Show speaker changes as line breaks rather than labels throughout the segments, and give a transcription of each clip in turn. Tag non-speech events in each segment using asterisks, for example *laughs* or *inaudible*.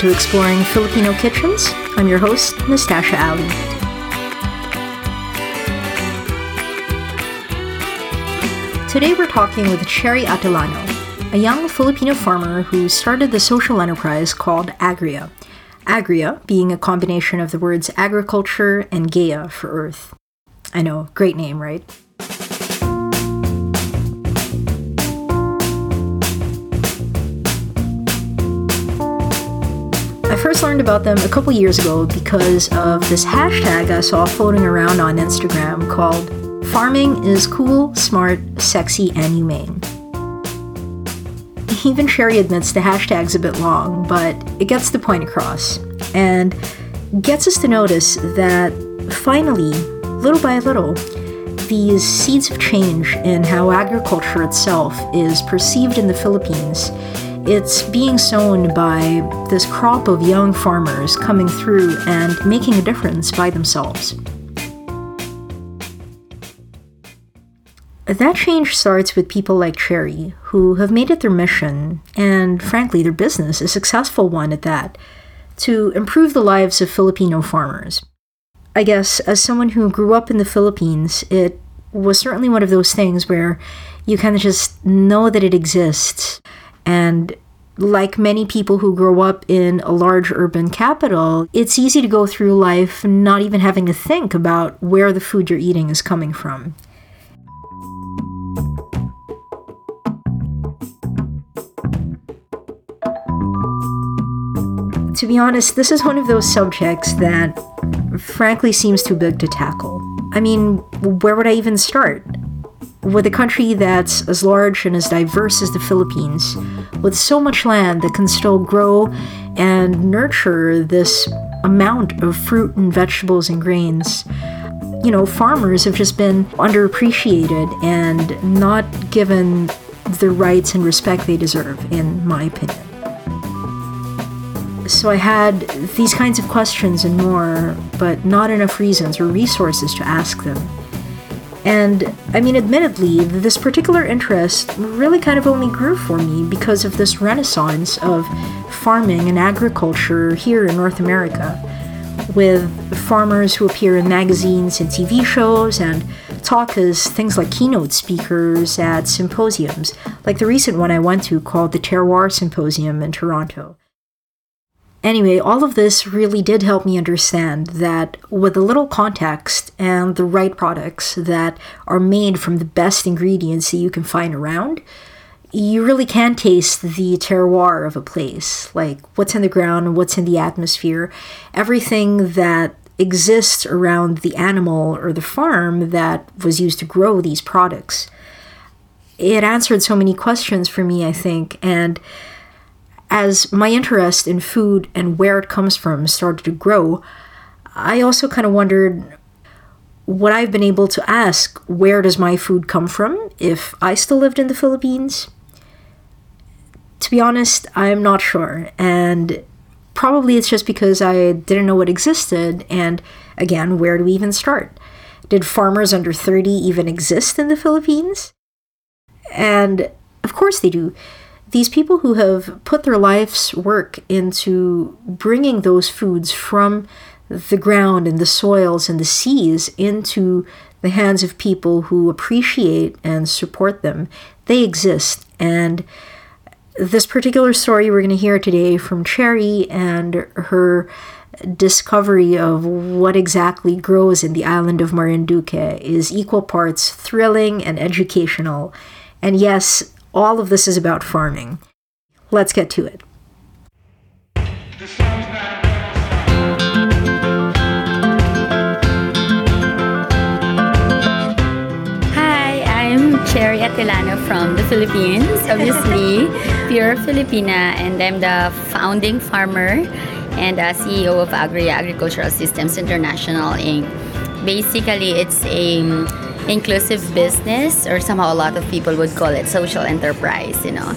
to Exploring Filipino Kitchens. I'm your host, Nastasha Ali. Today we're talking with Cherry Atilano, a young Filipino farmer who started the social enterprise called Agrea. Agrea being a combination of the words agriculture and Gaia for earth. I know, great name, right? I first learned about them a couple years ago because of this hashtag I saw floating around on Instagram called Farming is cool, smart, sexy, and humane. Even Cherry admits the hashtag's a bit long, but it gets the point across and gets us to notice that finally, little by little, these seeds of change in how agriculture itself is perceived in the Philippines. It's being sown by this crop of young farmers coming through and making a difference by themselves. That change starts with people like Cherry, who have made it their mission, and frankly, their business, a successful one at that, to improve the lives of Filipino farmers. I guess, as someone who grew up in the Philippines, it was certainly one of those things where you kind of just know that it exists. And like many people who grow up in a large urban capital, it's easy to go through life not even having to think about where the food you're eating is coming from. To be honest, this is one of those subjects that frankly seems too big to tackle. I mean, where would I even start? With a country that's as large and as diverse as the Philippines, with so much land that can still grow and nurture this amount of fruit and vegetables and grains, you know, farmers have just been underappreciated and not given the rights and respect they deserve, in my opinion. So I had these kinds of questions and more, but not enough reasons or resources to ask them. And I mean, admittedly, this particular interest really kind of only grew for me because of this renaissance of farming and agriculture here in North America, with farmers who appear in magazines and TV shows and talk as things like keynote speakers at symposiums, like the recent one I went to called the Terroir Symposium in Toronto. Anyway, all of this really did help me understand that with a little context and the right products that are made from the best ingredients that you can find around, you really can taste the terroir of a place, like what's in the ground, what's in the atmosphere, everything that exists around the animal or the farm that was used to grow these products. It answered so many questions for me, I think, and as my interest in food and where it comes from started to grow, I also kind of wondered what I've been able to ask where does my food come from if I still lived in the Philippines? To be honest, I'm not sure. And probably it's just because I didn't know what existed. And again, where do we even start? Did farmers under 30 even exist in the Philippines? And of course they do these people who have put their life's work into bringing those foods from the ground and the soils and the seas into the hands of people who appreciate and support them, they exist. And this particular story we're going to hear today from Cherry and her discovery of what exactly grows in the island of Marinduque is equal parts thrilling and educational. And yes, all of this is about farming. Let's get to it.
Hi, I'm Cherry Atilano from the Philippines, obviously, *laughs* pure Filipina, and I'm the founding farmer and uh, CEO of Agrea Agricultural Systems International Inc. Basically, it's a um, inclusive business, or somehow a lot of people would call it social enterprise, you know.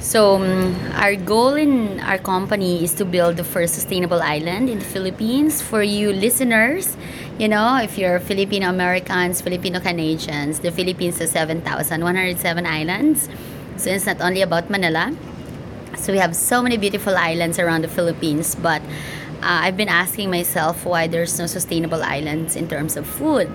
So, um, our goal in our company is to build the first sustainable island in the Philippines. For you listeners, you know, if you're Filipino Americans, Filipino Canadians, the Philippines has 7,107 islands. So, it's not only about Manila. So we have so many beautiful islands around the Philippines, but uh, I've been asking myself why there's no sustainable islands in terms of food.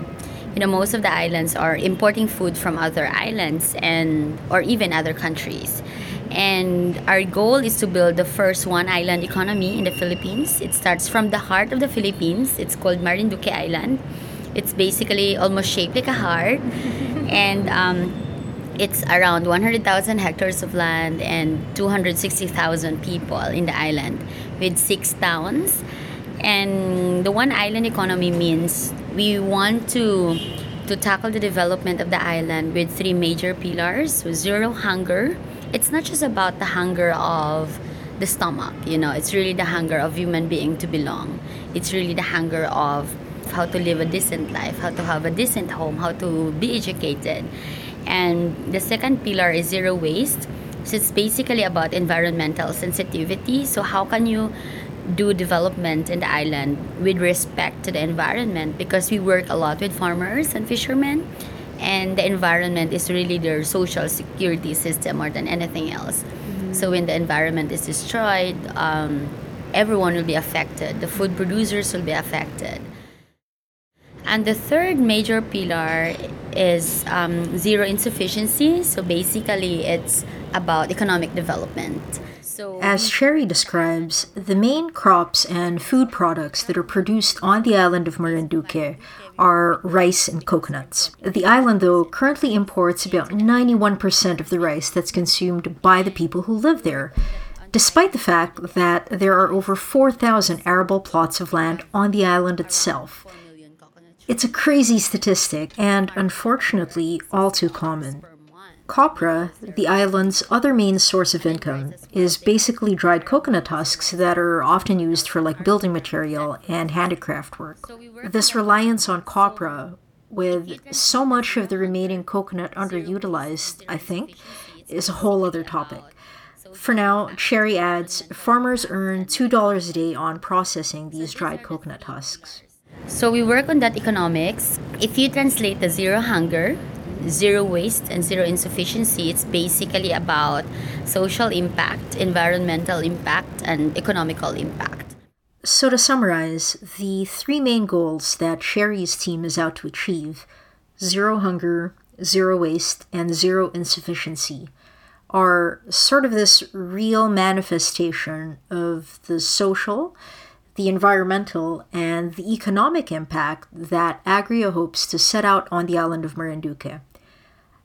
You know, most of the islands are importing food from other islands and or even other countries. And our goal is to build the first one island economy in the Philippines. It starts from the heart of the Philippines. It's called Marinduque Island. It's basically almost shaped like a heart. *laughs* and um, it's around 100,000 hectares of land and 260,000 people in the island with six towns. And the one island economy means we want to to tackle the development of the island with three major pillars. Zero hunger. It's not just about the hunger of the stomach you know. It's really the hunger of human being to belong. It's really the hunger of how to live a decent life how to have a decent home how to be educated. And the second pillar is zero waste. So it's basically about environmental sensitivity. So how can you do development in the island with respect to the environment? Because we work a lot with farmers and fishermen, and the environment is really their social security system more than anything else. Mm-hmm. So when the environment is destroyed, um, everyone will be affected. The food producers will be affected. And the third major pillar is um, zero insufficiency. So basically, it's about economic development. So
As Cherry describes, the main crops and food products that are produced on the island of Marinduque are rice and coconuts. The island, though, currently imports about 91% of the rice that's consumed by the people who live there, despite the fact that there are over 4,000 arable plots of land on the island itself. It's a crazy statistic and, unfortunately, all too common. Copra, the island's other main source of income, is basically dried coconut husks that are often used for like building material and handicraft work. This reliance on copra, with so much of the remaining coconut underutilized, I think, is a whole other topic. For now, Cherry adds farmers earn $2 a day on processing these dried coconut husks.
So we work on that economics. If you translate the zero hunger, zero waste, and zero insufficiency, it's basically about social impact, environmental impact, and economical impact.
So, to summarize, the three main goals that Cherry's team is out to achieve zero hunger, zero waste, and zero insufficiency are sort of this real manifestation of the social the environmental, and the economic impact that Agrea hopes to set out on the island of Marinduque.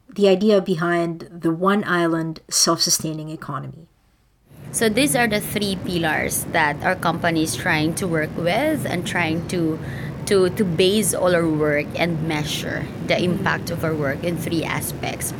The idea behind the one island self sustaining economy.
So, these are the three pillars that our company is trying to work with and trying to, to, to base all our work and measure the impact of our work in three aspects.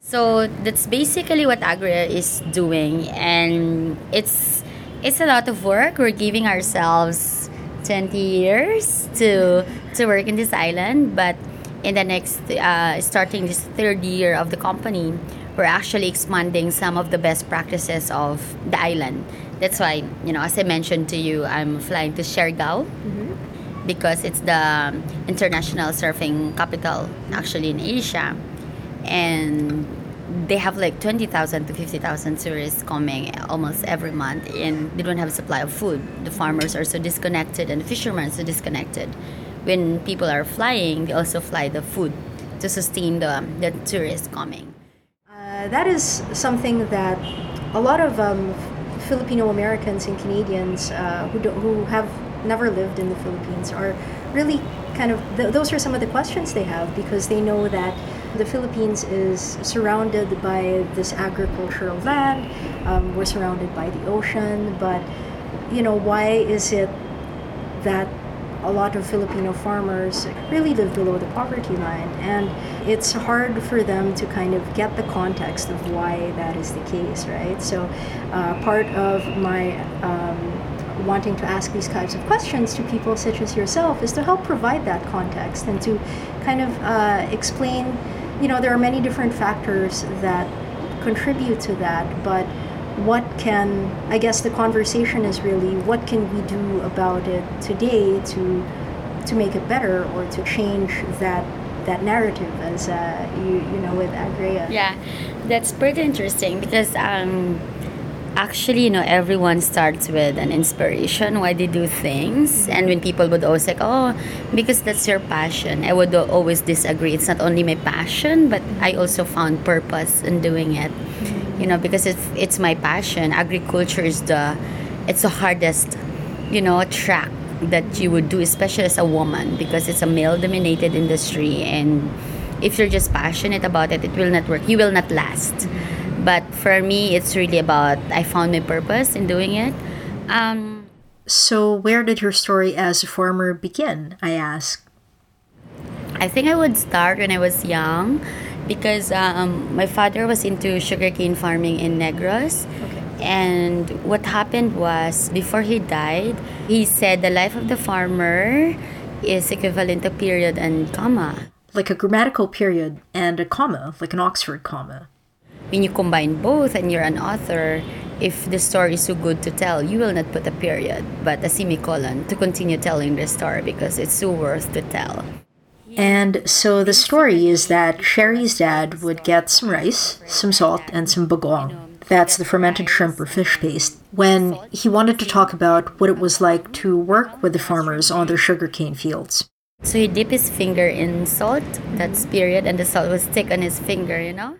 So, that's basically what Agrea is doing, and it's it's a lot of work. We're giving ourselves 20 years to to work in this island, but in the next uh, starting this third year of the company, we're actually expanding some of the best practices of the island. That's why you know, as I mentioned to you, I'm flying to Siargao. Mm-hmm. Because it's the international surfing capital actually in Asia. And they have like 20,000 to 50,000 tourists coming almost every month and they don't have a supply of food. The farmers are so disconnected and the fishermen are so disconnected. When people are flying, they also fly the food to sustain the, the tourists coming.
Uh, that is something that a lot of um, Filipino Americans and Canadians uh, who, do, who have never lived in the Philippines are really kind of, th- those are some of the questions they have because they know that the Philippines is surrounded by this agricultural land. Um, we're surrounded by the ocean, but you know, why is it that a lot of Filipino farmers really live below the poverty line? And it's hard for them to kind of get the context of why that is the case, right? So, uh, part of my um, wanting to ask these kinds of questions to people such as yourself is to help provide that context and to kind of uh, explain you know, there are many different factors that contribute to that, but what can, I guess the conversation is really what can we do about it today to to make it better or to change that that narrative as uh, you you know with Agrea.
Yeah, that's pretty interesting because um, Actually, you know, everyone starts with an inspiration why they do things. And when people would always say, oh, because that's your passion, I would always disagree. It's not only my passion, but I also found purpose in doing it. You know, because it's, it's my passion. Agriculture is the, it's the hardest, you know, track that you would do, especially as a woman, because it's a male dominated industry. And if you're just passionate about it, it will not work. You will not last. But for me, it's really about I found my purpose in doing it. Um,
so, where did your story as a farmer begin? I asked.
I think I would start when I was young because um, my father was into sugarcane farming in Negros. Okay. And what happened was, before he died, he said the life of the farmer is equivalent to period and comma.
Like a grammatical period and a comma, like an Oxford comma
when you combine both and you're an author, if the story is so good to tell, you will not put a period, but a semicolon to continue telling the story because it's so worth to tell.
And so the story is that Cherry's dad would get some rice, some salt, and some bagoong. That's the fermented shrimp or fish paste. When he wanted to talk about what it was like to work with the farmers on their sugarcane fields.
So he dipped his finger in salt, that's period, and the salt was stick on his finger, you know?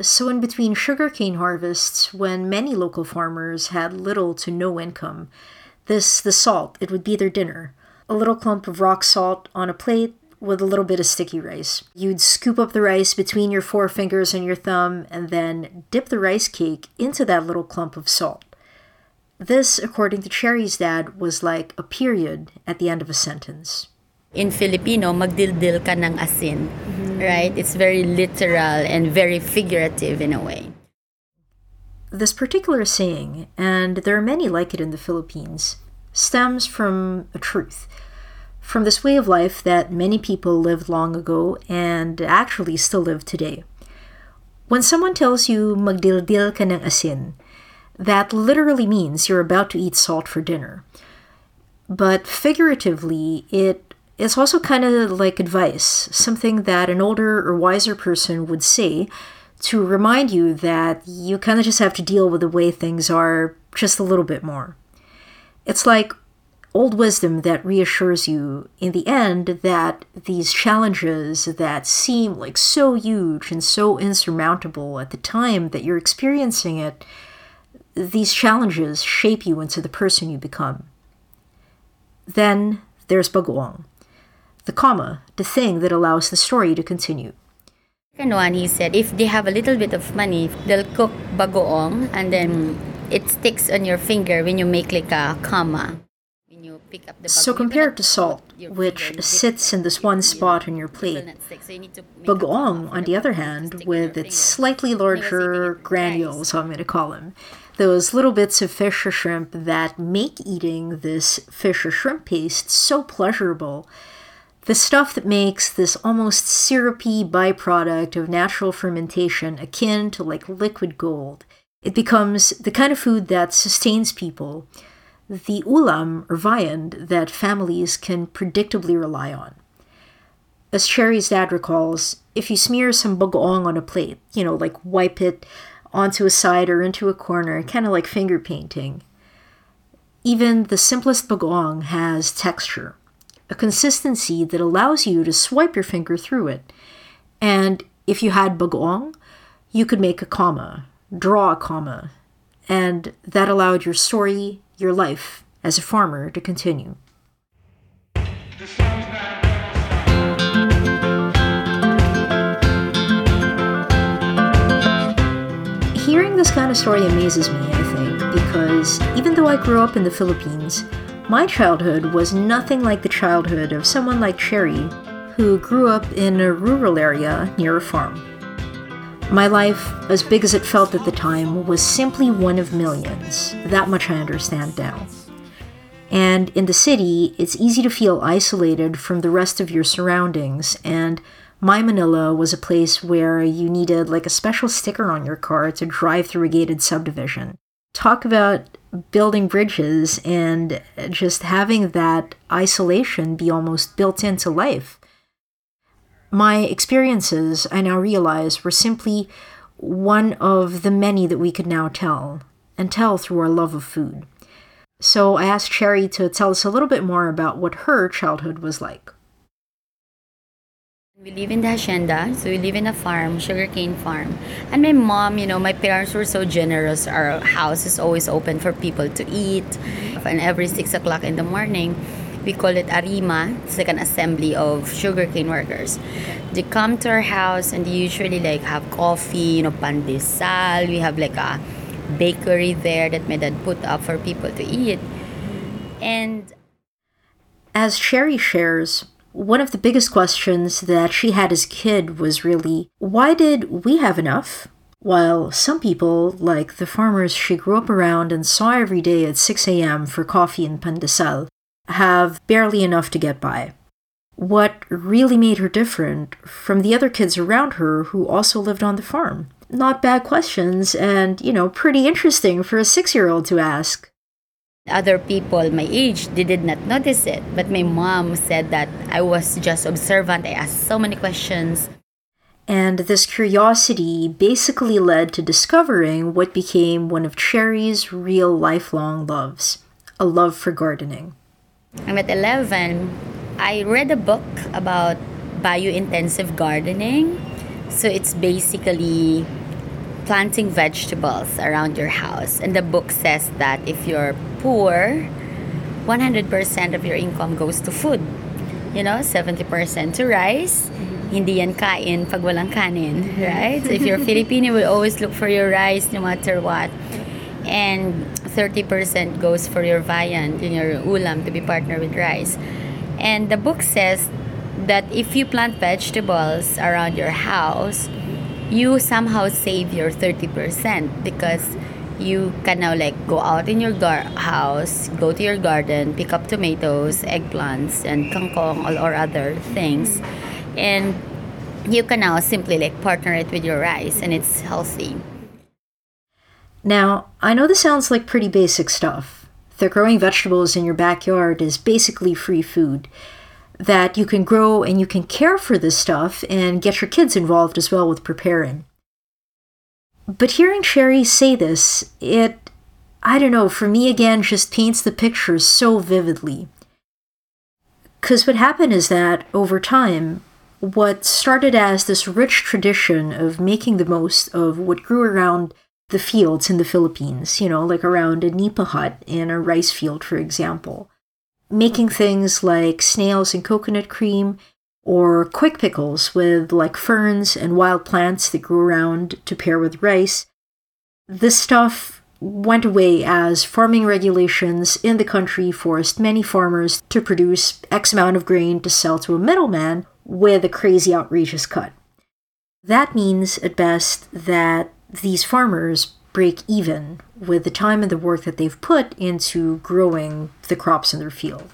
So, in between sugarcane harvests, when many local farmers had little to no income, this, the salt, it would be their dinner. A little clump of rock salt on a plate with a little bit of sticky rice. You'd scoop up the rice between your four fingers and your thumb and then dip the rice cake into that little clump of salt. This, according to Cherry's dad, was like a period at the end of a sentence
in Filipino, magdildil ka ng asin. Mm-hmm. Right? It's very literal and very figurative in a way.
This particular saying, and there are many like it in the Philippines, stems from a truth. From this way of life that many people lived long ago and actually still live today. When someone tells you magdildil ka ng asin, that literally means you're about to eat salt for dinner. But figuratively, it's also kind of like advice, something that an older or wiser person would say to remind you that you kind of just have to deal with the way things are just a little bit more. It's like old wisdom that reassures you in the end that these challenges that seem like so huge and so insurmountable at the time that you're experiencing it, these challenges shape you into the person you become. Then there's bagoong the comma, the thing that allows the story to continue.
And one, he said, if they have a little bit of money, they'll cook bagoong and then it sticks on your finger when you make like a comma. When you
pick up the so compared to salt, which sits in this one spot on your plate, bagoong, on the other hand, with its slightly larger granules, I'm going to call them, those little bits of fish or shrimp that make eating this fish or shrimp paste so pleasurable. The stuff that makes this almost syrupy byproduct of natural fermentation akin to like liquid gold. It becomes the kind of food that sustains people, the ulam or viand that families can predictably rely on. As Cherry's dad recalls, if you smear some bagoong on a plate, you know, like wipe it onto a side or into a corner, kind of like finger painting, even the simplest bagoong has texture a consistency that allows you to swipe your finger through it. And if you had bagoong, you could make a comma, draw a comma, and that allowed your story, your life as a farmer to continue. Hearing this kind of story amazes me, I think, because even though I grew up in the Philippines, my childhood was nothing like the childhood of someone like Cherry, who grew up in a rural area near a farm. My life, as big as it felt at the time, was simply one of millions. That much I understand now. And in the city, it's easy to feel isolated from the rest of your surroundings, and my Manila was a place where you needed like a special sticker on your car to drive through a gated subdivision. Talk about building bridges and just having that isolation be almost built into life. My experiences, I now realize, were simply one of the many that we could now tell. and tell through our love of food. So I asked Cherry to tell us a little bit more about what her childhood was like.
We live in the hacienda, so we live in a farm, sugarcane farm. And my mom, you know, my parents were so generous. Our house is always open for people to eat. And every six o'clock in the morning, we call it arima. It's like an assembly of sugarcane workers. They come to our house and they usually like have coffee, you know, pan de sal. We have like a bakery there that my dad put up for people to eat. And
as Cherry shares, one of the biggest questions that she had as a kid was really why did we have enough? While some people, like the farmers she grew up around and saw every day at 6 a.m. for coffee and pan de sal, have barely enough to get by. What really made her different from the other kids around her who also lived on the farm? Not bad questions, and, you know, pretty interesting for a six year old to ask.
Other people my age they did not notice it, but my mom said that I was just observant. I asked so many questions.
And this curiosity basically led to discovering what became one of Cherry's real lifelong loves a love for gardening.
I'm at 11. I read a book about biointensive gardening. So it's basically planting vegetables around your house. And the book says that if you're poor, 100% of your income goes to food. You know, 70% to rice. Mm-hmm. Hindi yan kain pag walang kanin, *laughs* right? So if you're Filipino, you will always look for your rice no matter what. And 30% goes for your viand, in your ulam to be partnered with rice. And the book says that if you plant vegetables around your house, you somehow save your 30% because you can now like go out in your gar- house, go to your garden, pick up tomatoes, eggplants, and kangkong or other things, and you can now simply like partner it with your rice, and it's healthy.
Now, I know this sounds like pretty basic stuff. That growing vegetables in your backyard is basically free food. That you can grow and you can care for this stuff and get your kids involved as well with preparing. But hearing Cherry say this, it, I don't know, for me again, just paints the picture so vividly. Because what happened is that, over time, what started as this rich tradition of making the most of what grew around the fields in the Philippines, you know, like around a nipa hut in a rice field, for example. Making things like snails and coconut cream, or quick pickles with like ferns and wild plants that grew around to pair with rice. This stuff went away as farming regulations in the country forced many farmers to produce X amount of grain to sell to a middleman with a crazy outrageous cut. That means, at best, that these farmers break even with the time and the work that they've put into growing the crops in their field.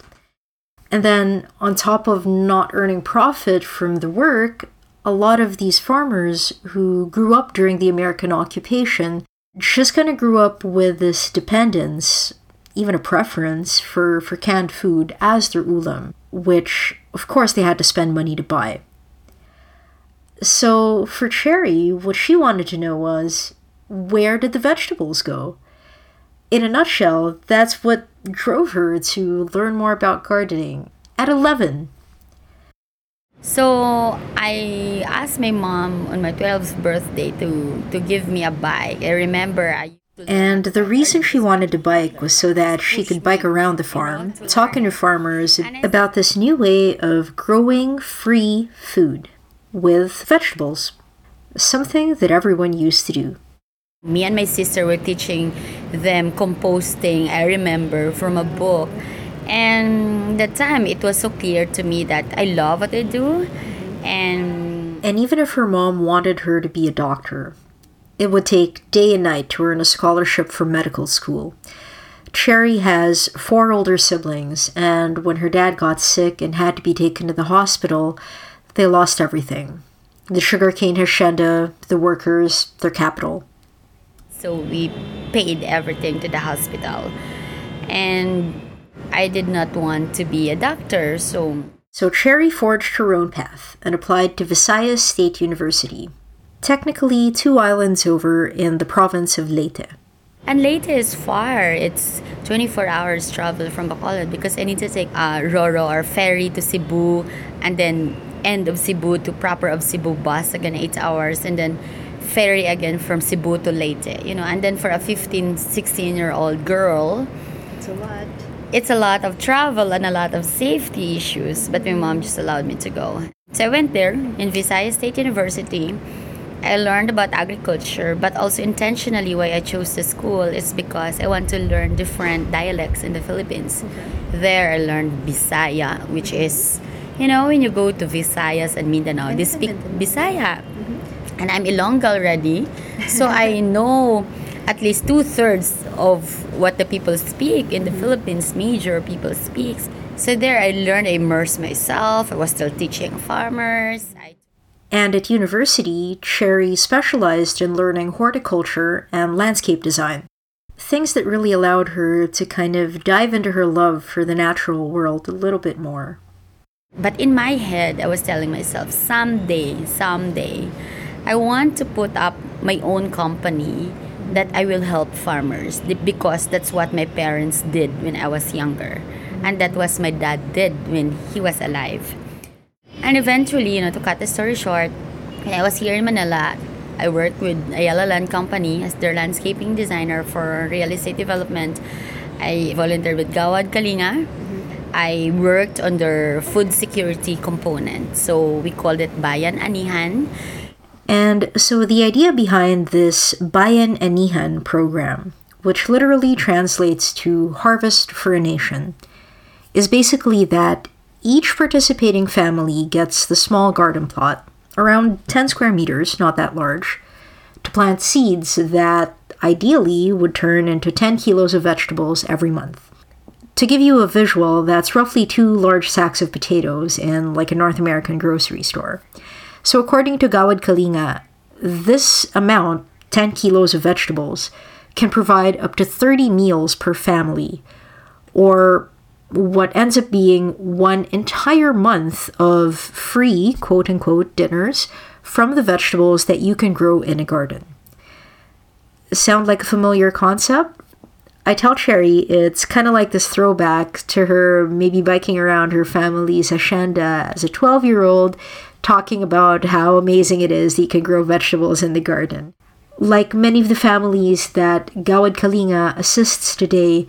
And then, on top of not earning profit from the work, a lot of these farmers who grew up during the American occupation just kind of grew up with this dependence, even a preference for, for canned food as their ulam, which of course they had to spend money to buy. So for Cherry, what she wanted to know was where did the vegetables go? In a nutshell, that's what drove her to learn more about gardening at 11.
So I asked my mom on my 12th birthday to, to give me a bike. I remember I
and the reason she wanted to bike was so that she could bike around the farm, talking to farmers about this new way of growing free food with vegetables, something that everyone used to do.
Me and my sister were teaching them composting, I remember, from a book. And that time it was so clear to me that I love what I do. And
And even if her mom wanted her to be a doctor, it would take day and night to earn a scholarship for medical school. Cherry has four older siblings, and when her dad got sick and had to be taken to the hospital, they lost everything the sugarcane hacienda, the workers, their capital.
So we paid everything to the hospital. And I did not want to be a doctor, so.
So Cherry forged her own path and applied to Visayas State University, technically two islands over in the province of Leyte.
And Leyte is far. It's 24 hours travel from Bacolod because I need to take a Roro or ferry to Cebu and then end of Cebu to proper of Cebu bus again 8 hours and then ferry again from Cebu to Leyte, you know. And then for a 15, 16 year old girl,
it's a lot.
It's a lot of travel and a lot of safety issues, but my mom just allowed me to go. So I went there in Visayas State University I learned about agriculture, but also intentionally why I chose the school is because I want to learn different dialects in the Philippines. Okay. There I learned Bisaya, which is, you know, when you go to Visayas and Mindanao, they speak Bisaya. Mm-hmm. And I'm Ilongga already, so I *laughs* know at least two thirds of what the people speak in the mm-hmm. Philippines, major people speaks. So there I learned, I immersed myself. I was still teaching farmers. I
and at university, Cherry specialized in learning horticulture and landscape design. Things that really allowed her to kind of dive into her love for the natural world a little bit more.
But in my head, I was telling myself, someday, someday, I want to put up my own company that I will help farmers because that's what my parents did when I was younger. And that was my dad did when he was alive. And eventually, you know, to cut the story short, when I was here in Manila, I worked with Ayala Land Company as their landscaping designer for real estate development. I volunteered with Gawad Kalinga. I worked on food security component. So we called it Bayan Anihan.
And so the idea behind this Bayan Anihan program, which literally translates to Harvest for a Nation, is basically that each participating family gets the small garden plot, around 10 square meters, not that large, to plant seeds that ideally would turn into 10 kilos of vegetables every month. To give you a visual, that's roughly two large sacks of potatoes in like a North American grocery store. So, according to Gawad Kalinga, this amount, 10 kilos of vegetables, can provide up to 30 meals per family, or what ends up being one entire month of free, quote unquote, dinners from the vegetables that you can grow in a garden. Sound like a familiar concept? I tell Cherry it's kind of like this throwback to her maybe biking around her family's hacienda as a 12 year old, talking about how amazing it is that you can grow vegetables in the garden. Like many of the families that Gawad Kalinga assists today,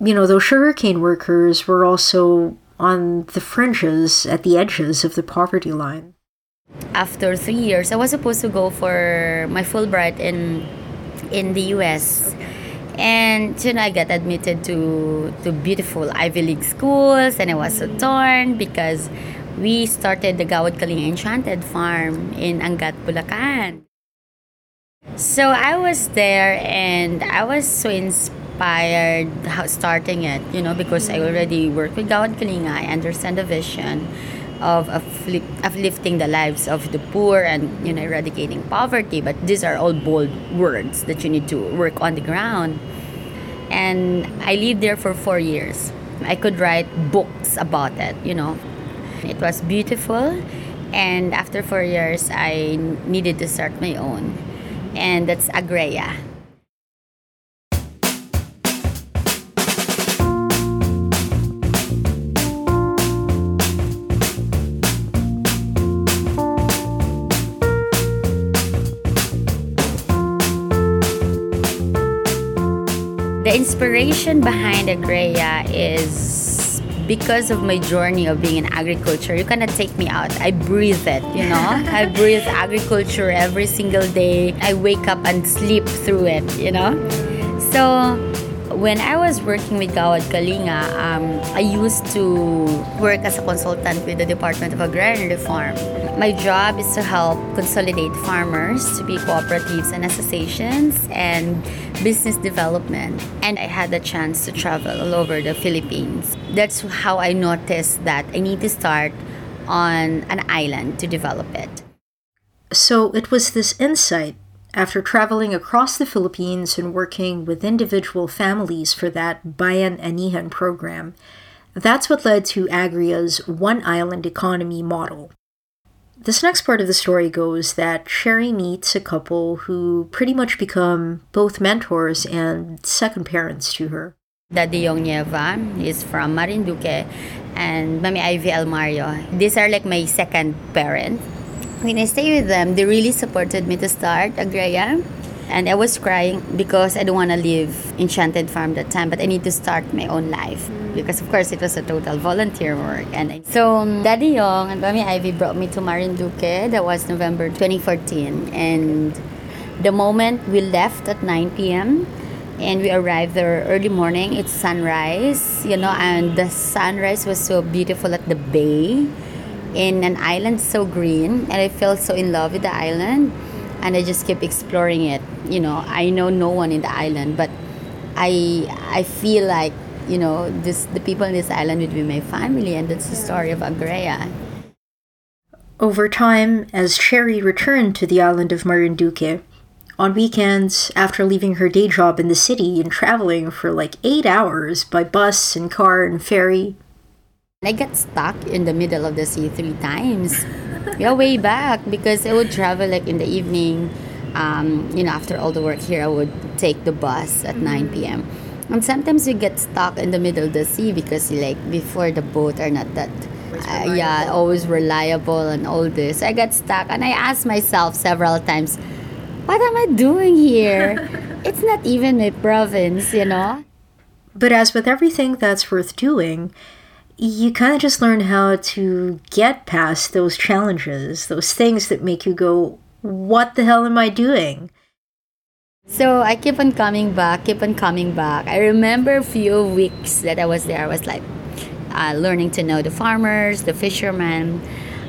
you know, those sugarcane workers were also on the fringes, at the edges of the poverty line.
After three years, I was supposed to go for my Fulbright in in the U.S. And you know, I got admitted to to beautiful Ivy League schools, and I was so mm. torn because we started the Gawad Kalinga Enchanted Farm in Angat, Bulacan. So I was there, and I was so inspired inspired starting it, you know, because I mm. already work with Gawad Kalinga. I understand the vision of uplifting the lives of the poor and, you know, eradicating poverty. But these are all bold words that you need to work on the ground. And I lived there for four years. I could write books about it, you know. It was beautiful. And after four years, I needed to start my own. And that's Agrea. Inspiration behind Agrea is because of my journey of being in agriculture. You cannot take me out. I breathe it, you know? *laughs* I breathe agriculture every single day. I wake up and sleep through it, you know? So when I was working with Gawad Kalinga, um, I used to work as a consultant with the Department of Agrarian Reform. My job is to help consolidate farmers to be cooperatives and associations and business development. And I had the chance to travel all over the Philippines. That's how I noticed that I need to start on an island to develop it.
So it was this insight after traveling across the Philippines and working with individual families for that Bayan Anihan program, that's what led to Agrea's one island economy model. this next part of the story goes that Cherry meets a couple who pretty much become both mentors and second parents to her.
Daddy Yongnieva is from Marinduque and Mami Ivy Almario. These are like my second parent. When I stay with them, they really supported me to start Agrea. And I was crying because I don't want to leave Enchanted Farm that time, but I need to start my own life because, of course, it was a total volunteer work. And so, um, Daddy Young and Mami Ivy brought me to Marinduque. That was November 2014. And the moment we left at 9 p.m., and we arrived there early morning. It's sunrise, you know, and the sunrise was so beautiful at the bay in an island so green, and I felt so in love with the island, and I just kept exploring it. You know, I know no one in the island, but I I feel like you know this the people in this island would be my family, and that's the story of Agrea.
Over time, as Cherry returned to the island of Marinduque, on weekends, after leaving her day job in the city and traveling for like eight hours by bus and car and ferry.
I got stuck in the middle of the sea three times. yeah, way back because I would travel like in the evening. Um, you know, after all the work here, I would take the bus at 9 p.m. And sometimes you get stuck in the middle of the sea because like before the boat are not that uh, yeah always reliable and all this. I got stuck and I asked myself several times what am I doing here? *laughs* it's not even my province, you know?
But as with everything that's worth doing, you kind of just learn how to get past those challenges, those things that make you go, what the hell am I doing?
So I keep on coming back, keep on coming back. I remember a few weeks that I was there, I was like uh, learning to know the farmers, the fishermen.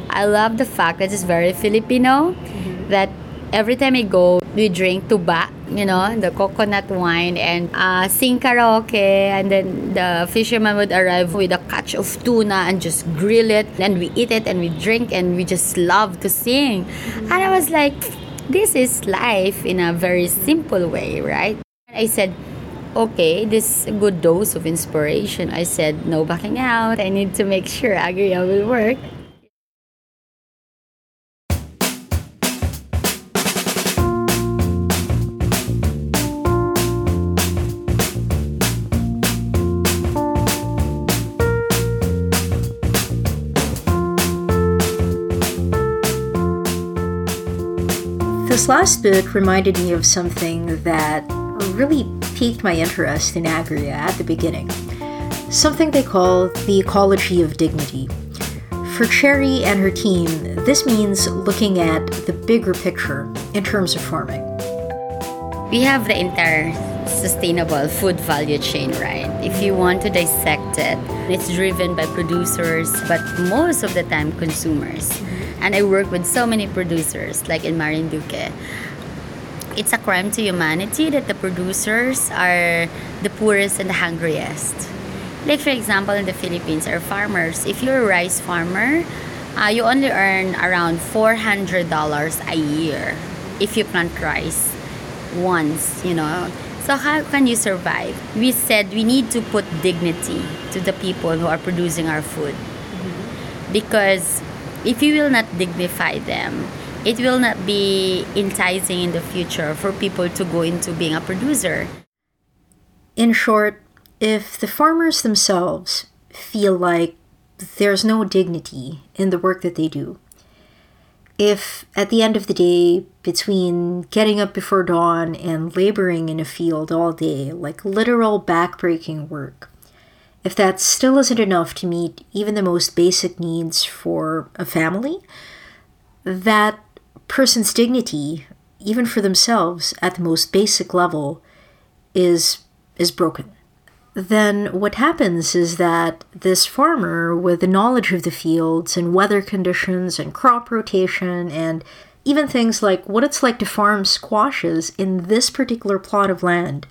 I love the fact that it's very Filipino, mm-hmm. that every time I go, we drink tuba, you know, the coconut wine, and uh, sing karaoke. And then the fisherman would arrive with a catch of tuna and just grill it. And we eat it and we drink and we just love to sing. Mm-hmm. And I was like, this is life in a very simple way, right? I said, okay, this good dose of inspiration. I said, no backing out. I need to make sure Agrea will work.
This last book reminded me of something that really piqued my interest in Agrea at the beginning. Something they call the ecology of dignity. For Cherry and her team, this means looking at the bigger picture in terms of farming.
We have the entire sustainable food value chain, right? If you want to dissect it, it's driven by producers, but most of the time consumers and I work with so many producers, like in Marinduque. It's a crime to humanity that the producers are the poorest and the hungriest. Like for example, in the Philippines, our farmers. If you're a rice farmer, uh, you only earn around four hundred dollars a year if you plant rice once. You know, so how can you survive? We said we need to put dignity to the people who are producing our food mm-hmm. because if you will not dignify them, it will not be enticing in the future for people to go into being a producer.
In short, if the farmers themselves feel like there's no dignity in the work that they do, if at the end of the day, between getting up before dawn and laboring in a field all day, like literal backbreaking work, if that still isn't enough to meet even the most basic needs for a family, that person's dignity, even for themselves at the most basic level, is is broken. Then what happens is that this farmer, with the knowledge of the fields and weather conditions and crop rotation and even things like what it's like to farm squashes in this particular plot of land,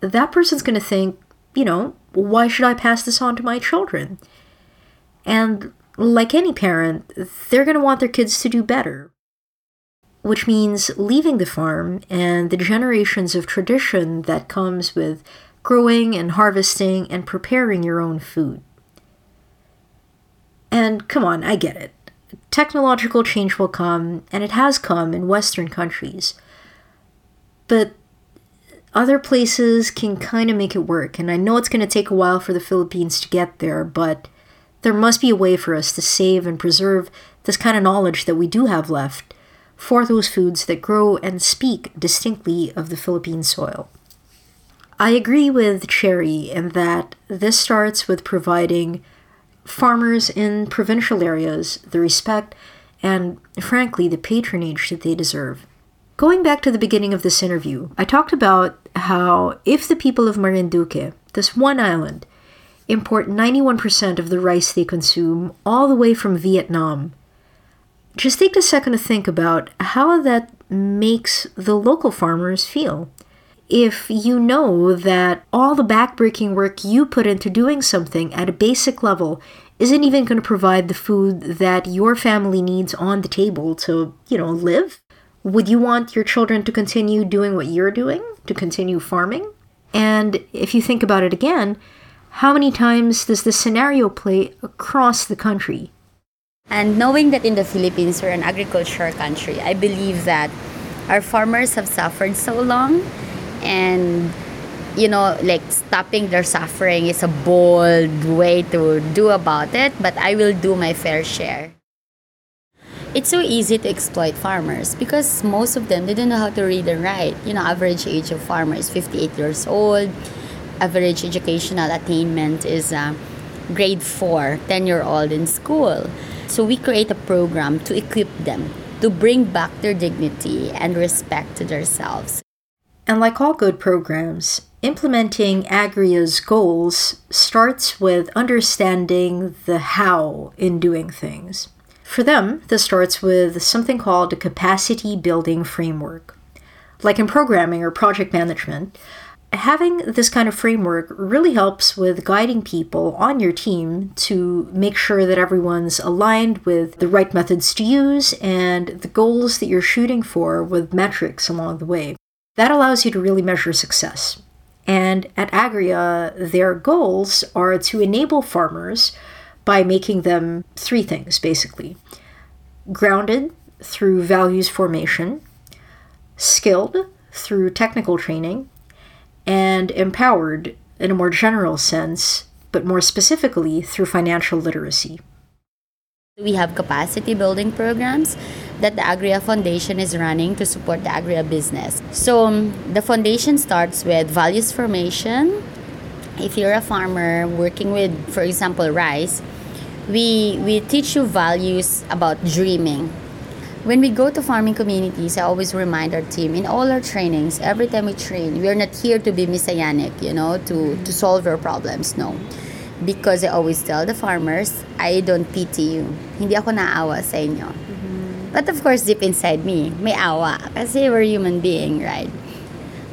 that person's going to think, you know, why should I pass this on to my children? And like any parent, they're going to want their kids to do better. Which means leaving the farm and the generations of tradition that comes with growing and harvesting and preparing your own food. And come on, I get it. technological change will come, and it has come in Western countries. But other places can kind of make it work, and I know it's going to take a while for the Philippines to get there, but there must be a way for us to save and preserve this kind of knowledge that we do have left for those foods that grow and speak distinctly of the Philippine soil. I agree with Cherry in that this starts with providing farmers in provincial areas the respect and, frankly, the patronage that they deserve. Going back to the beginning of this interview, I talked about how if the people of Marinduque, this one island, import 91% of the rice they consume all the way from Vietnam, just take a second to think about how that makes the local farmers feel. If you know that all the backbreaking work you put into doing something at a basic level isn't even going to provide the food that your family needs on the table to, you know, live, would you want your children to continue doing what you're doing, to continue farming? And if you think about it again, how many times does this scenario play across the country?
And knowing that in the Philippines we're an agriculture country, I believe that our farmers have suffered so long and you know like stopping their suffering is a bold way to do about it but i will do my fair share it's so easy to exploit farmers because most of them they don't know how to read and write. You know average age of farmers 58 years old. Average educational attainment is uh, grade 4 10 year old in school. So we create a program to equip them to bring back their dignity and respect to themselves.
And like all good programs implementing Agrea's goals starts with understanding the how in doing things for them, this starts with something called a capacity building framework. Like in programming or project management, having this kind of framework really helps with guiding people on your team to make sure that everyone's aligned with the right methods to use and the goals that you're shooting for with metrics along the way. That allows you to really measure success. And at Agrea, their goals are to enable farmers by making them three things basically grounded through values formation, skilled through technical training, and empowered in a more general sense, but more specifically through financial literacy.
We have capacity building programs that the Agrea Foundation is running to support the Agrea business. So um, the foundation starts with values formation. If you're a farmer working with, for example, rice, we we teach you values about dreaming. When we go to farming communities i always remind our team in all our trainings every time we train we're not here to be messianic you know to to solve your problems no. Because i always tell the farmers i don't pity you. Hindi ako naawa sa inyo. Mm-hmm. but of course deep inside me may awa. Kasi we're human being right?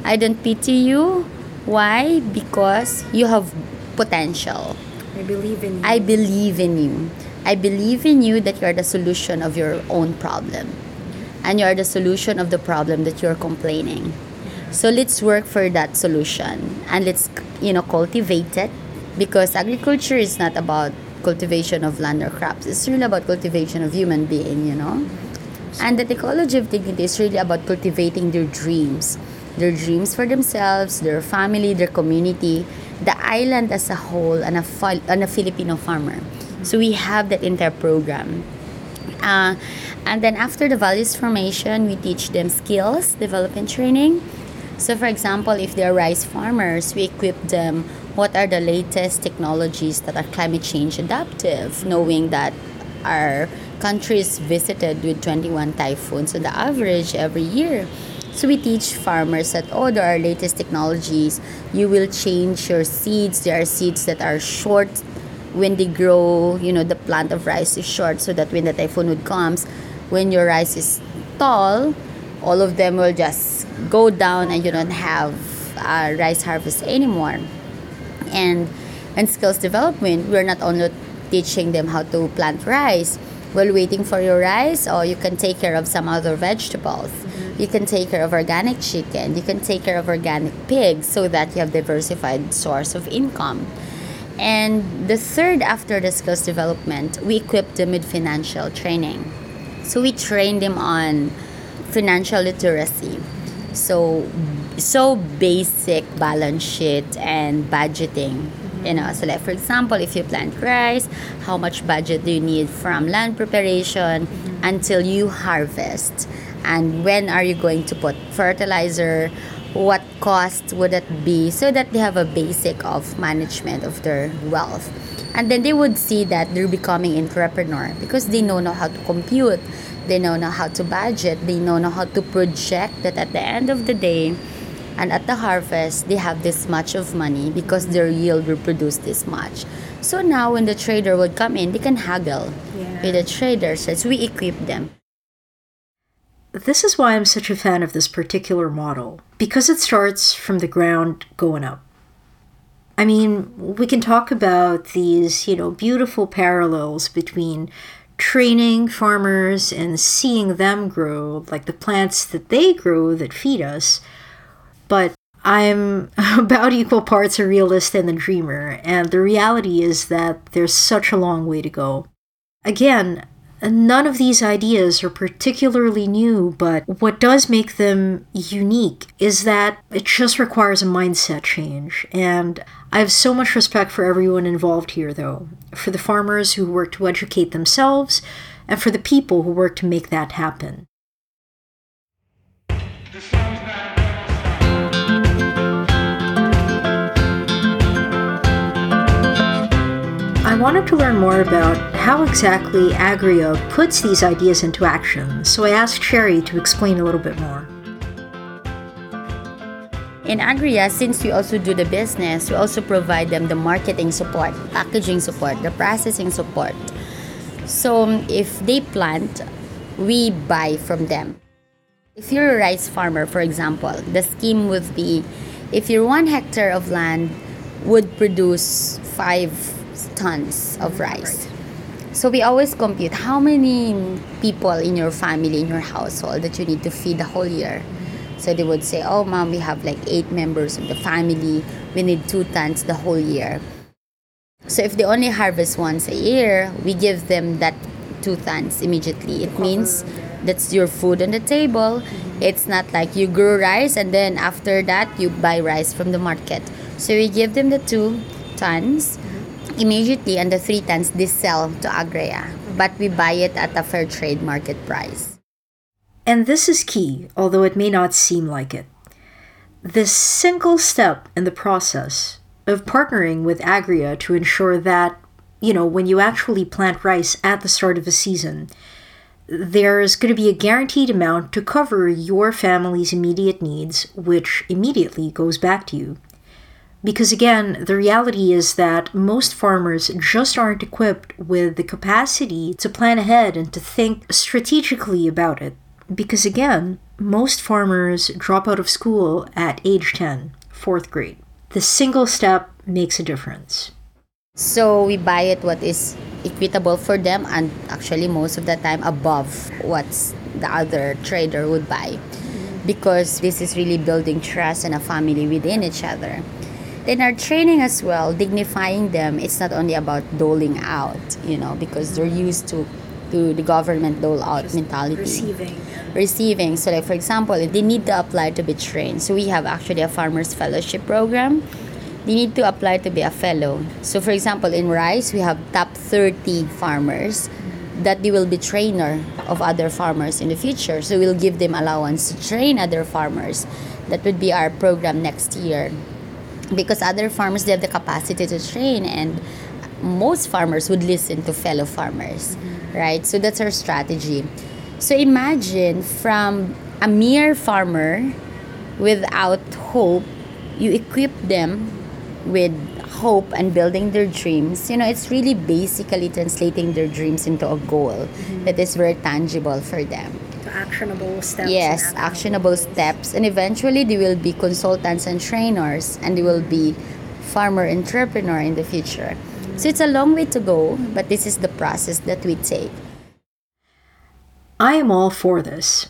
I don't pity you. Why? Because you have potential
I believe in you.
I believe in you. I believe in you that you are the solution of your own problem. And you are the solution of the problem that you're complaining. So let's work for that solution and let's you know cultivate it because agriculture is not about cultivation of land or crops. It's really about cultivation of human being, you know. And the ecology of dignity is really about cultivating their dreams. Their dreams for themselves, their family, their community, the island as a whole and a, and a Filipino farmer. So we have that entire program. Uh, and then after the values formation, we teach them skills development training. So, for example, if they're rice farmers, we equip them what are the latest technologies that are climate change adaptive, knowing that our country is visited with 21 typhoons on the average every year. So we teach farmers that oh there are latest technologies. You will change your seeds. There are seeds that are short when they grow. You know the plant of rice is short, so that when the typhoon would comes, when your rice is tall, all of them will just go down and you don't have uh, rice harvest anymore. And and skills development, we're not only teaching them how to plant rice while waiting for your rice, or you can take care of some other vegetables mm-hmm. you can take care of organic chicken you can take care of organic pigs so that you have diversified source of income And the third, after the skills development, we equip them with financial training. So we train them on financial literacy. So, so basic balance sheet and budgeting. You know, so like for example, if you plant rice, how much budget do you need from land preparation mm-hmm. until you harvest? And when are you going to put fertilizer? what cost would it be so that they have a basic of management of their wealth and then they would see that they're becoming entrepreneur because they know now how to compute they know now how to budget they know now how to project that at the end of the day and at the harvest they have this much of money because their yield will produce this much so now when the trader would come in they can haggle yeah. with the traders as we equip them
this is why I'm such a fan of this particular model, because it starts from the ground going up. I mean, we can talk about these, you know, beautiful parallels between training farmers and seeing them grow, like the plants that they grow that feed us. But I'm *laughs* about equal parts a realist and a dreamer, and the reality is that there's such a long way to go. Again, None of these ideas are particularly new, but what does make them unique is that it just requires a mindset change. And I have so much respect for everyone involved here, though for the farmers who work to educate themselves, and for the people who work to make that happen. I wanted to learn more about how exactly Agrea puts these ideas into action, so I asked Cherry to explain a little bit more.
In Agrea, since we also do the business, we also provide them the marketing support, packaging support, the processing support. So if they plant, we buy from them. If you're a rice farmer, for example, the scheme would be if your one hectare of land would produce five tons of rice. So we always compute how many people in your family, in your household that you need to feed the whole year. So they would say, oh, mom, we have like eight members of the family. We need two tons the whole year. So if they only harvest once a year, we give them that two tons immediately. It means that's your food on the table. It's not like you grow rice and then after that you buy rice from the market. So we give them the two tons immediately and the three tons they sell to Agrea, but we buy it at a fair trade market price.
And this is key, although it may not seem like it. This single step in the process of partnering with Agrea to ensure that, you know, when you actually plant rice at the start of a season, there's going to be a guaranteed amount to cover your family's immediate needs, which immediately goes back to you. Because again, the reality is that most farmers just aren't equipped with the capacity to plan ahead and to think strategically about it. Because again, most farmers drop out of school at age 10, fourth grade. The single step makes a difference.
So we buy it what is equitable for them and actually most of the time above what the other trader would buy because this is really building trust and a family within each other. Then our training as well, dignifying them, it's not only about doling out, you know, because they're used to to the government dole out Just mentality.
Receiving.
Receiving. So like for example, they need to apply to be trained. So we have actually a farmers fellowship program. They need to apply to be a fellow. So for example, in rice, we have top 30 farmers that they will be trainer of other farmers in the future. So we'll give them allowance to train other farmers. That would be our program next year because other farmers they have the capacity to train and most farmers would listen to fellow farmers mm-hmm. right so that's our strategy so imagine from a mere farmer without hope you equip them with hope and building their dreams you know it's really basically translating their dreams into a goal mm-hmm. that is very tangible for them
actionable steps.
Yes, actionable steps. And eventually they will be consultants and trainers and they will be farmer entrepreneur in the future. So it's a long way to go, but this is the process that we take.
I am all for this.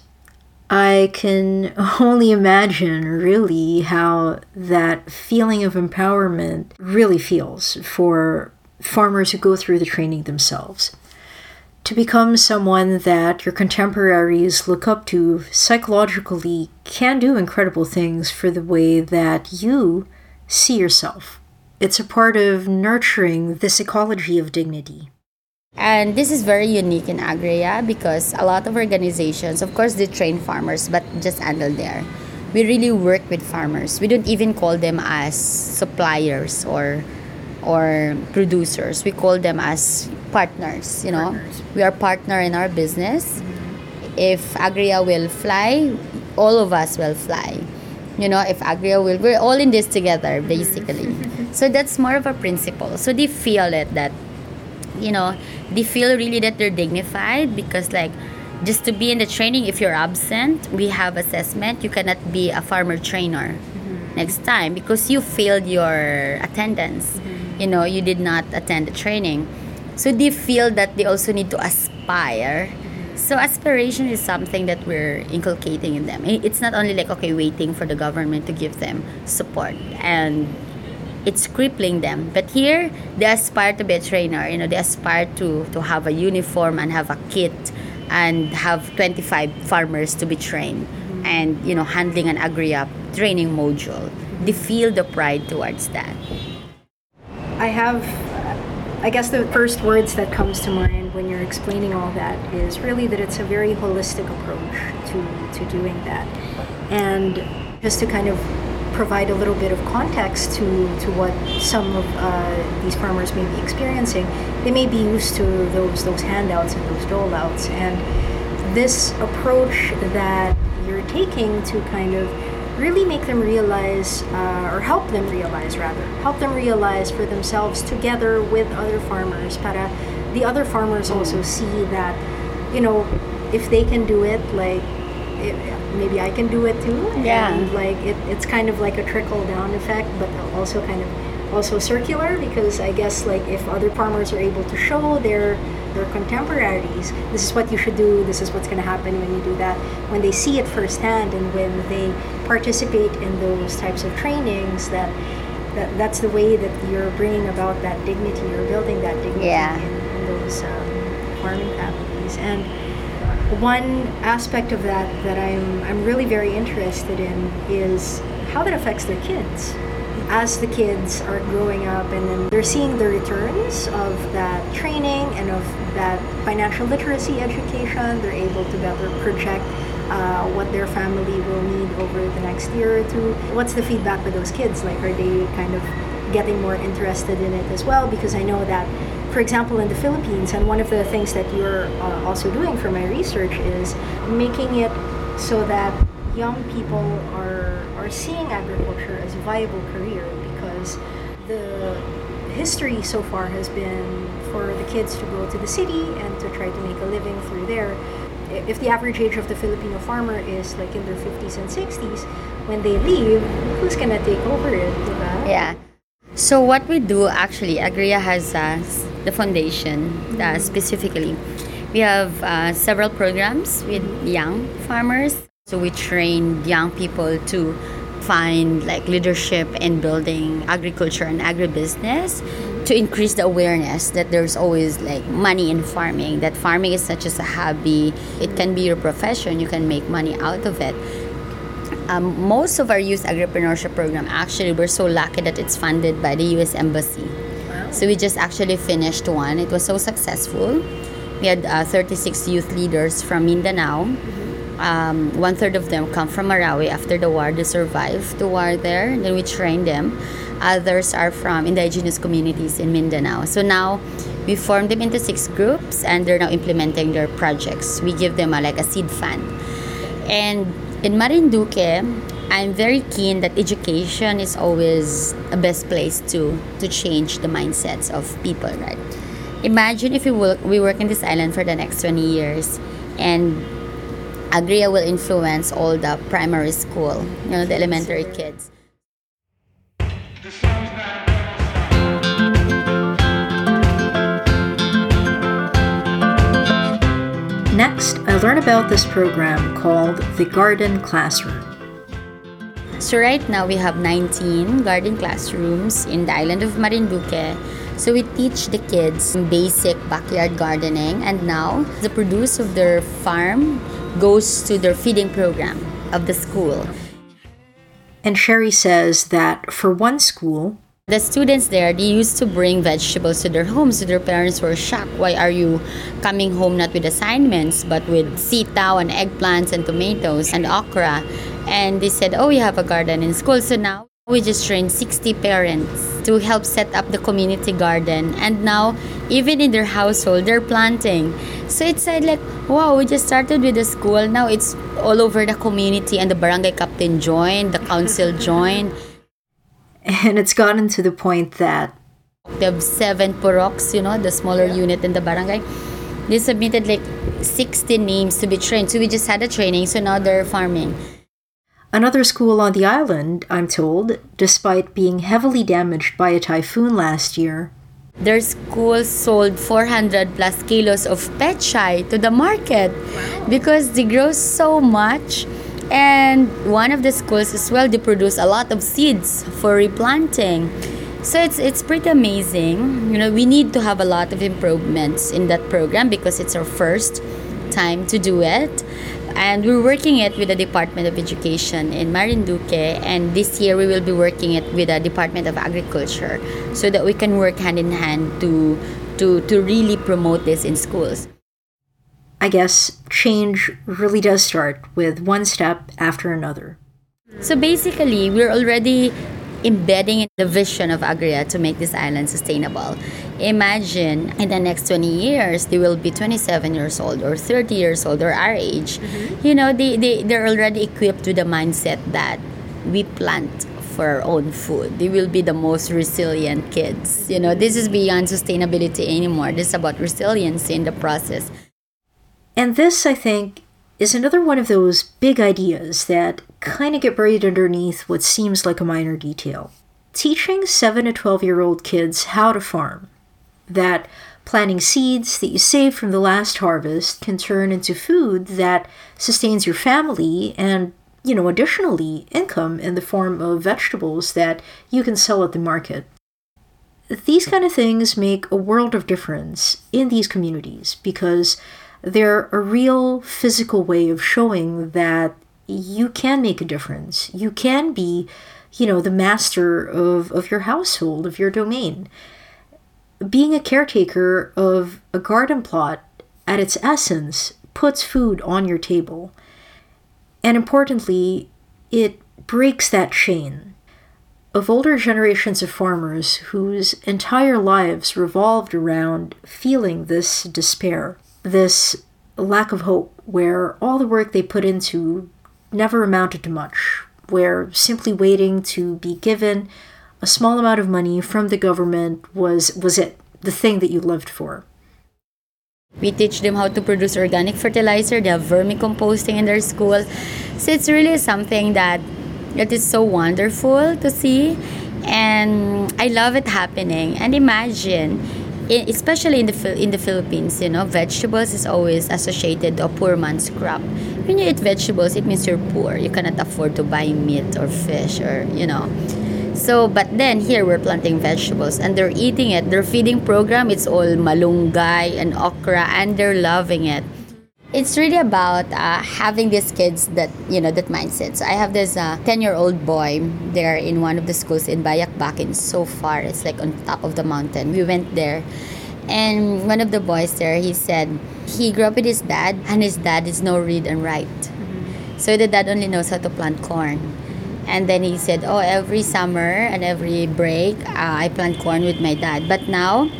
I can *laughs* only imagine really how that feeling of empowerment really feels for farmers who go through the training themselves. To become someone that your contemporaries look up to psychologically can do incredible things for the way that you see yourself. It's a part of nurturing this ecology of dignity.
And this is very unique in Agrea because a lot of organizations, of course, they train farmers, but just handle there. We really work with farmers. We don't even call them as suppliers or or producers. We call them as partners. You know, partners. we are partner in our business. Mm-hmm. If Agrea will fly, all of us will fly. You know, if Agrea will, we're all in this together, basically. *laughs* so that's more of a principle. So they feel it that you know they feel really that they're dignified because like just to be in the training if you're absent we have assessment you cannot be a farmer trainer mm-hmm. next time because you failed your attendance mm-hmm. You know you did not attend the training so they feel that they also need to aspire so aspiration is something that we're inculcating in them it's not only like okay waiting for the government to give them support and it's crippling them. But here, they aspire to be a trainer. You know, they aspire to, to have a uniform and have a kit and have 25 farmers to be trained mm-hmm. and, you know, handling an agri-up training module. They feel the pride towards that.
I have, I guess the first words that comes to mind when you're explaining all that is really that it's a very holistic approach to, to doing that. And just to kind of provide a little bit of context to, to what some of uh, these farmers may be experiencing, they may be used to those those handouts and those doleouts. And this approach that you're taking to kind of really make them realize, uh, or help them realize rather, help them realize for themselves together with other farmers, para the other farmers also see that, you know, if they can do it, like it, maybe I can do it too.
Yeah.
And like it, it's kind of like a trickle down effect, but also kind of also circular because I guess like if other farmers are able to show their their contemporaries, this is what you should do, this is what's going to happen when you do that. When they see it firsthand and when they participate in those types of trainings, that that that's the way that you're bringing about that dignity, you're building that dignity
yeah.
in, in those um, farming families and one aspect of that that I'm, I'm really very interested in is how that affects their kids. As the kids are growing up and then they're seeing the returns of that training and of that financial literacy education, they're able to better project uh, what their family will need over the next year or two. What's the feedback with those kids? Like, are they kind of getting more interested in it as well? Because I know that for example, in the Philippines, and one of the things that you're uh, also doing for my research is making it so that young people are are seeing agriculture as a viable career because the history so far has been for the kids to go to the city and to try to make a living through there. If the average age of the Filipino farmer is like in their 50s and 60s, when they leave, who's gonna take over it? Diba?
Yeah. So what we do actually, Agrea has uh, the foundation uh, specifically. We have uh, several programs with young farmers. So we train young people to find like leadership in building agriculture and agribusiness to increase the awareness that there's always like money in farming that farming is such just a hobby it can be your profession you can make money out of it um, most of our youth agripreneurship program actually we're so lucky that it's funded by the U.S. Embassy. Wow. So we just actually finished one. It was so successful. We had uh, 36 youth leaders from Mindanao. Um, one third of them come from Marawi after the war. They survived the war there. Then we train them. Others are from indigenous communities in Mindanao. So now we formed them into six groups and they're now implementing their projects. We give them a, like a seed fund. And in Marinduque, I'm very keen that education is always a best place to to change the mindsets of people, right? Imagine if we work, we work in this island for the next 20 years and Agrea will influence all the primary school, you know, the elementary kids.
Next, I learn about this program called the Garden Classroom.
So right now we have 19 garden classrooms in the island of Marinduque. So we teach the kids basic backyard gardening and now the produce of their farm goes to their feeding program of the school.
And Cherry says that for one school,
the students there, they used to bring vegetables to their homes. So their parents were shocked. Why are you coming home not with assignments, but with sitaw and eggplants and tomatoes and okra? And they said, oh, we have a garden in school. So now we just trained 60 parents to help set up the community garden. And now, even in their household, they're planting. So it's like, wow, we just started with the school. Now it's all over the community, and the barangay captain joined, the council *laughs* joined.
And it's gotten to the point that
they have seven puroks, you know, the smaller unit in the barangay. They submitted like 60 names to be trained. So we just had a training, so now they're farming.
Another school on the island, I'm told, despite being heavily damaged by a typhoon last year,
their school sold 400 plus kilos of pechay to the market because they grow so much and one of the schools as well they produce a lot of seeds for replanting. So it's it's pretty amazing. You know we need to have a lot of improvements in that program because it's our first time to do it and we're working it with the Department of Education in Marinduque and this year we will be working it with the Department of Agriculture so that we can work hand in hand to to to really promote this in schools.
I guess change really does start with one step after another.
So basically, we're already embedding the vision of Agrea to make this island sustainable. Imagine in the next 20 years, they will be 27 years old or 30 years old or our age. Mm-hmm. You know, they, they, they're already equipped with the mindset that we plant for our own food. They will be the most resilient kids. You know, this is beyond sustainability anymore. This is about resiliency in the process.
And this, I think, is another one of those big ideas that kind of get buried underneath what seems like a minor detail. Teaching 7 to 12 year old kids how to farm, that planting seeds that you save from the last harvest can turn into food that sustains your family and, you know, additionally, income in the form of vegetables that you can sell at the market. These kind of things make a world of difference in these communities because they're a real physical way of showing that you can make a difference. You can be, you know, the master of, of your household, of your domain. Being a caretaker of a garden plot at its essence puts food on your table. And importantly, it breaks that chain of older generations of farmers whose entire lives revolved around feeling this despair, this lack of hope, where all the work they put into never amounted to much, where simply waiting to be given a small amount of money from the government was was it, the thing that you lived for.
We teach them how to produce organic fertilizer. They have vermicomposting in their school. So it's really something that that is so wonderful to see and I love it happening. And imagine especially in the in the Philippines, you know, vegetables is always associated to a poor man's crop. When you eat vegetables, it means you're poor. You cannot afford to buy meat or fish or you know. So, but then here we're planting vegetables and they're eating it. Their feeding program it's all malunggay and okra and they're loving it. It's really about uh, having these kids that you know that mindset. So i have this 10 uh, year old boy there in one of the schools in bayakbakin so far it's like on top of the mountain. We went there and one of the boys there he said he grew up with his dad and his dad is no read and write. Mm-hmm. so the dad only knows how to plant corn and then he said oh every summer and every break uh, i plant corn with my dad but now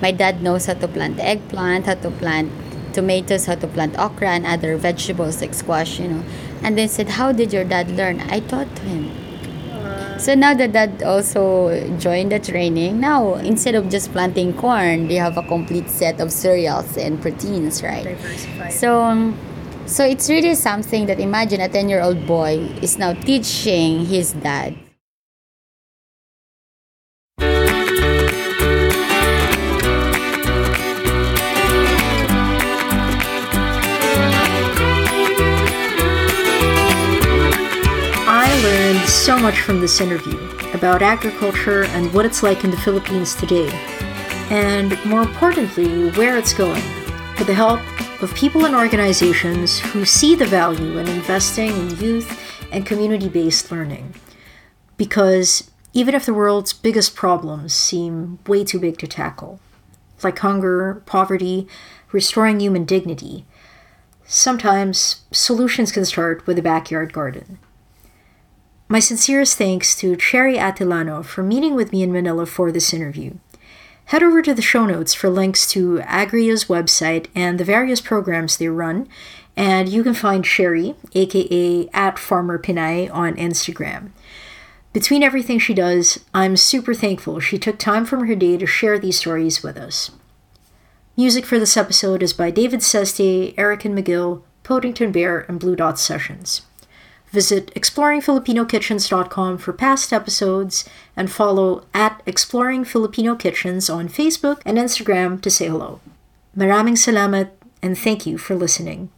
my dad knows how to plant eggplant how to plant tomatoes, how to plant okra and other vegetables like squash, you know. And they said, How did your dad learn? I taught him. So now that dad also joined the training, now instead of just planting corn, they have a complete set of cereals and proteins, right? Diversified. So, so it's really something that imagine a 10 year old boy is now teaching his dad.
so much from this interview about agriculture and what it's like in the Philippines today, and more importantly, where it's going, with the help of people and organizations who see the value in investing in youth and community based learning. Because even if the world's biggest problems seem way too big to tackle, like hunger, poverty, restoring human dignity, sometimes solutions can start with a backyard garden. My sincerest thanks to Cherry Atilano for meeting with me in Manila for this interview. Head over to the show notes for links to Agrea's website and the various programs they run, and you can find Cherry, aka at Farmer Pinay, on Instagram. Between everything she does, I'm super thankful she took time from her day to share these stories with us. Music for this episode is by David Szesztay, Eric and McGill, Podington Bear, and Blue Dot Sessions. Visit exploringfilipinokitchens.com for past episodes and follow at Exploring Filipino Kitchens on Facebook and Instagram to say hello. Maraming salamat and thank you for listening.